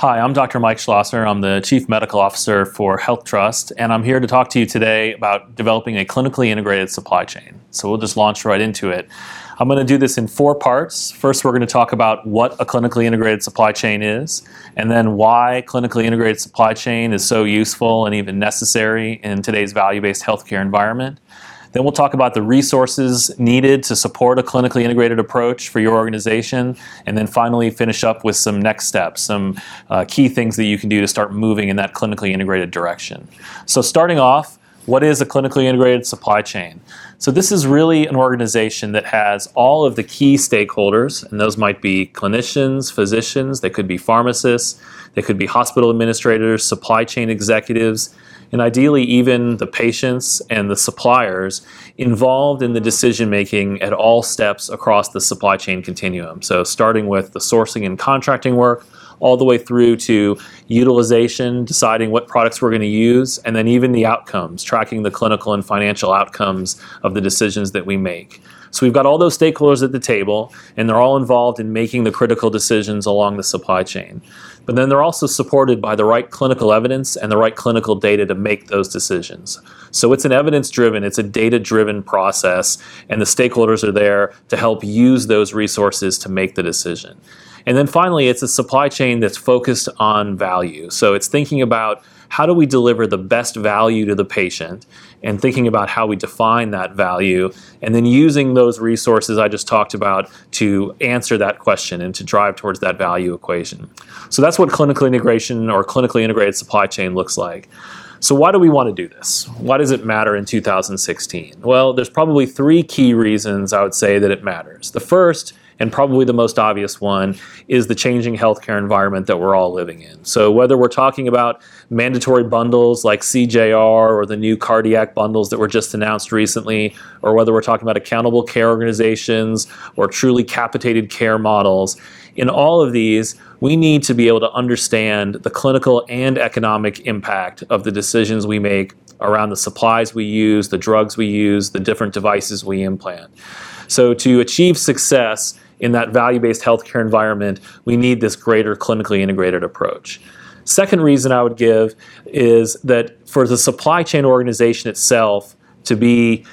Hi, I'm Dr. Mike Schlosser. I'm the Chief Medical Officer for HealthTrust, and I'm here to talk to you today about developing a clinically integrated supply chain. So we'll just launch right into it. I'm going to do this in four parts. First, we're going to talk about what a clinically integrated supply chain is, and then why clinically integrated supply chain is so useful and even necessary in today's value based healthcare environment. Then we'll talk about the resources needed to support a clinically integrated approach for your organization. And then finally, finish up with some next steps, some uh, key things that you can do to start moving in that clinically integrated direction. So, starting off, what is a clinically integrated supply chain? So, this is really an organization that has all of the key stakeholders, and those might be clinicians, physicians, they could be pharmacists, they could be hospital administrators, supply chain executives, and ideally even the patients and the suppliers involved in the decision making at all steps across the supply chain continuum. So, starting with the sourcing and contracting work, all the way through to utilization, deciding what products we're going to use, and then even the outcomes, tracking the clinical and financial outcomes of the decisions that we make. So we've got all those stakeholders at the table, and they're all involved in making the critical decisions along the supply chain. But then they're also supported by the right clinical evidence and the right clinical data to make those decisions. So it's an evidence driven, it's a data driven process, and the stakeholders are there to help use those resources to make the decision. And then finally, it's a supply chain that's focused on value. So it's thinking about how do we deliver the best value to the patient and thinking about how we define that value and then using those resources I just talked about to answer that question and to drive towards that value equation. So that's what clinical integration or clinically integrated supply chain looks like. So, why do we want to do this? Why does it matter in 2016? Well, there's probably three key reasons I would say that it matters. The first and probably the most obvious one is the changing healthcare environment that we're all living in. So, whether we're talking about mandatory bundles like CJR or the new cardiac bundles that were just announced recently, or whether we're talking about accountable care organizations or truly capitated care models, in all of these, we need to be able to understand the clinical and economic impact of the decisions we make around the supplies we use, the drugs we use, the different devices we implant. So, to achieve success, in that value based healthcare environment, we need this greater clinically integrated approach. Second reason I would give is that for the supply chain organization itself to be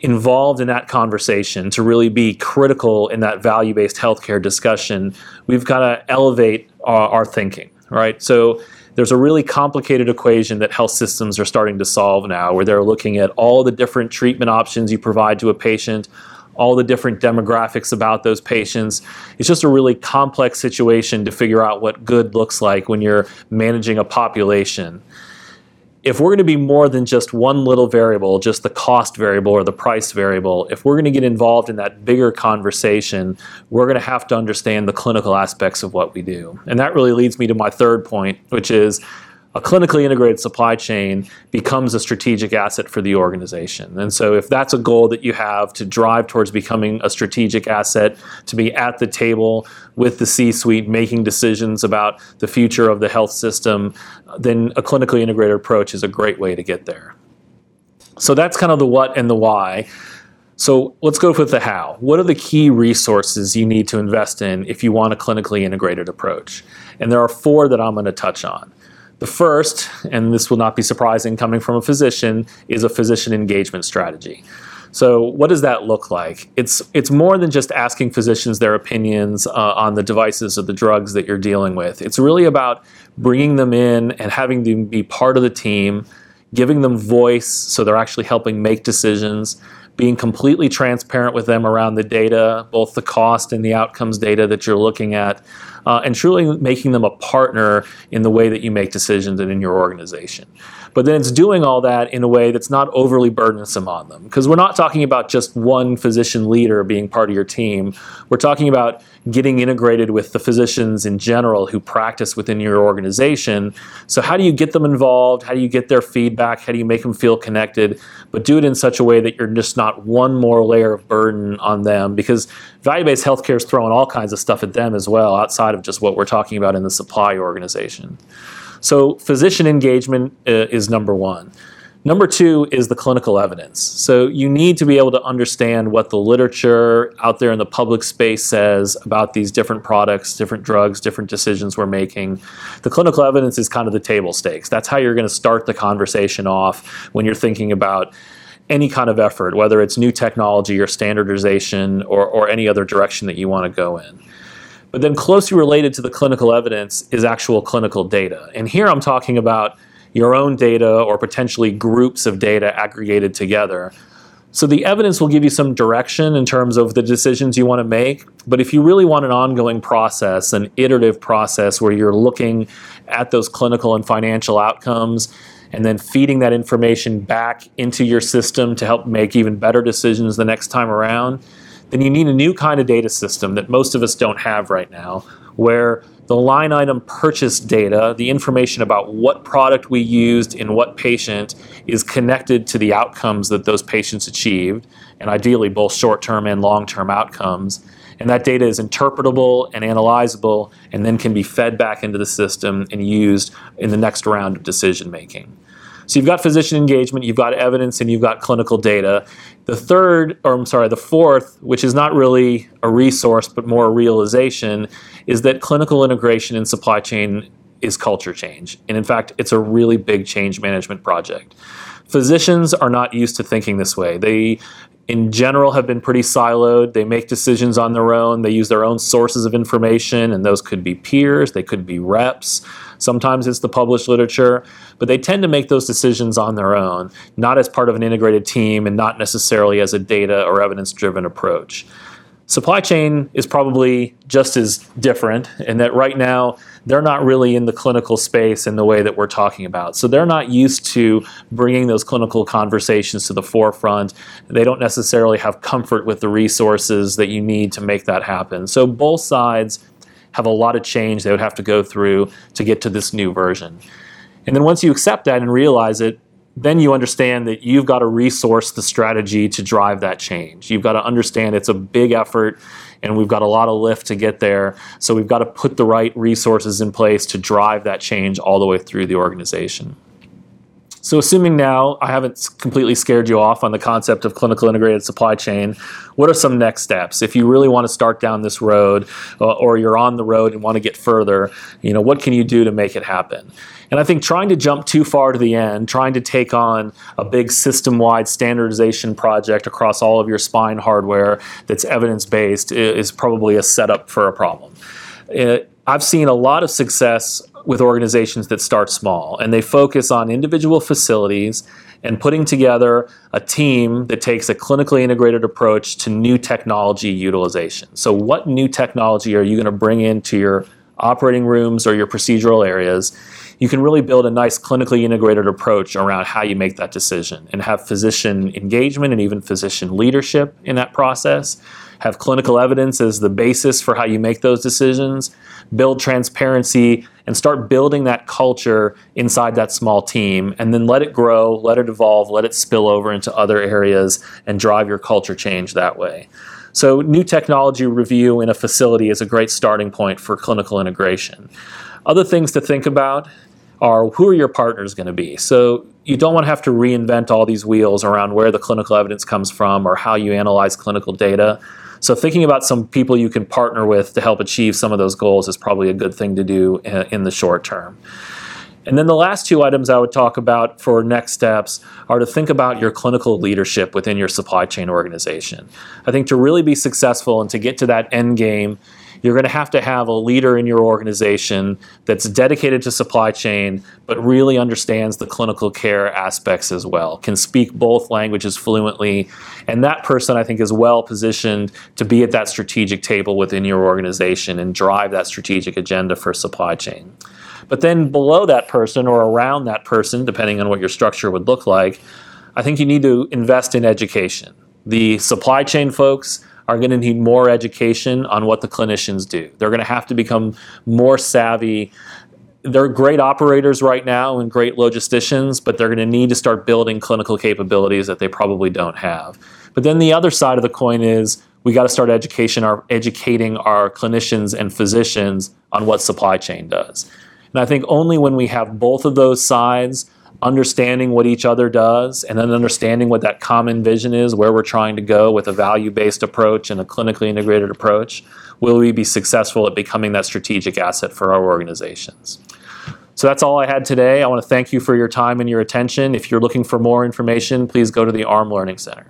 involved in that conversation, to really be critical in that value based healthcare discussion, we've got to elevate our, our thinking, right? So there's a really complicated equation that health systems are starting to solve now where they're looking at all the different treatment options you provide to a patient all the different demographics about those patients. It's just a really complex situation to figure out what good looks like when you're managing a population. If we're going to be more than just one little variable, just the cost variable or the price variable, if we're going to get involved in that bigger conversation, we're going to have to understand the clinical aspects of what we do. And that really leads me to my third point, which is a clinically integrated supply chain becomes a strategic asset for the organization. And so, if that's a goal that you have to drive towards becoming a strategic asset, to be at the table with the C suite making decisions about the future of the health system, then a clinically integrated approach is a great way to get there. So, that's kind of the what and the why. So let's go with the how. What are the key resources you need to invest in if you want a clinically integrated approach? And there are four that I'm going to touch on. The first, and this will not be surprising coming from a physician, is a physician engagement strategy. So, what does that look like? It's it's more than just asking physicians their opinions uh, on the devices or the drugs that you're dealing with. It's really about bringing them in and having them be part of the team, giving them voice so they're actually helping make decisions, being completely transparent with them around the data, both the cost and the outcomes data that you're looking at, uh, and truly making them a partner in the way that you make decisions and in your organization. But then it's doing all that in a way that's not overly burdensome on them. Because we're not talking about just one physician leader being part of your team. We're talking about getting integrated with the physicians in general who practice within your organization. So, how do you get them involved? How do you get their feedback? How do you make them feel connected? But do it in such a way that you're just not one more layer of burden on them because value based healthcare is throwing all kinds of stuff at them as well, outside of just what we're talking about in the supply organization. So, physician engagement uh, is number one. Number two is the clinical evidence. So you need to be able to understand what the literature out there in the public space says about these different products, different drugs, different decisions we're making. The clinical evidence is kind of the table stakes. That's how you're going to start the conversation off when you're thinking about any kind of effort, whether it's new technology or standardization or, or any other direction that you want to go in. But then closely related to the clinical evidence is actual clinical data. And here I'm talking about your own data or potentially groups of data aggregated together. So the evidence will give you some direction in terms of the decisions you want to make. But if you really want an ongoing process, an iterative process where you're looking at those clinical and financial outcomes and then feeding that information back into your system to help make even better decisions the next time around, then you need a new kind of data system that most of us don't have right now, where the line item purchase data, the information about what product we used in what patient, is connected to the outcomes that those patients achieved, and ideally both short term and long term outcomes. And that data is interpretable and analyzable and then can be fed back into the system and used in the next round of decision making. So you've got physician engagement, you've got evidence, and you've got clinical data. The third, or I'm sorry, the fourth, which is not really a resource but more a realization, is that clinical integration in supply chain is culture change. And in fact, it's a really big change management project. Physicians are not used to thinking this way. They in general have been pretty siloed. They make decisions on their own. They use their own sources of information, and those could be peers, they could be reps. Sometimes it's the published literature, but they tend to make those decisions on their own, not as part of an integrated team and not necessarily as a data or evidence driven approach. Supply chain is probably just as different in that right now they're not really in the clinical space in the way that we're talking about. So they're not used to bringing those clinical conversations to the forefront. They don't necessarily have comfort with the resources that you need to make that happen. So both sides have a lot of change they would have to go through to get to this new version. And then once you accept that and realize it, then you understand that you've got to resource the strategy to drive that change. You've got to understand it's a big effort and we've got a lot of lift to get there. So we've got to put the right resources in place to drive that change all the way through the organization. So, assuming now I haven't completely scared you off on the concept of clinical integrated supply chain, what are some next steps? If you really want to start down this road, uh, or you're on the road and want to get further, you know, what can you do to make it happen? And I think trying to jump too far to the end, trying to take on a big system wide standardization project across all of your spine hardware that's evidence based is probably a setup for a problem. It, I've seen a lot of success with organizations that start small and they focus on individual facilities and putting together a team that takes a clinically integrated approach to new technology utilization. So, what new technology are you going to bring into your operating rooms or your procedural areas? You can really build a nice clinically integrated approach around how you make that decision and have physician engagement and even physician leadership in that process have clinical evidence as the basis for how you make those decisions, build transparency, and start building that culture inside that small team, and then let it grow, let it evolve, let it spill over into other areas, and drive your culture change that way. So, new technology review in a facility is a great starting point for clinical integration. Other things to think about are who are your partners going to be? So, you don't want to have to reinvent all these wheels around where the clinical evidence comes from or how you analyze clinical data. So thinking about some people you can partner with to help achieve some of those goals is probably a good thing to do eh, in the short term. And then the last two items I would talk about for next steps are to think about your clinical leadership within your supply chain organization. I think to really be successful and to get to that end game, you're going to have to have a leader in your organization that's dedicated to supply chain, but really understands the clinical care aspects as well, can speak both languages fluently. And that person, I think, is well positioned to be at that strategic table within your organization and drive that strategic agenda for supply chain. But then below that person or around that person, depending on what your structure would look like, I think you need to invest in education. The supply chain folks are going to need more education on what the clinicians do. They're going to have to become more savvy. They're great operators right now and great logisticians, but they're going to need to start building clinical capabilities that they probably don't have. But then the other side of the coin is we got to start education our, educating our clinicians and physicians on what supply chain does. And I think only when we have both of those sides understanding what each other does and then understanding what that common vision is, where we're trying to go with a value based approach and a clinically integrated approach, will we be successful at becoming that strategic asset for our organizations? So that's all I had today. I want to thank you for your time and your attention. If you're looking for more information, please go to the AHRMM Learning Center.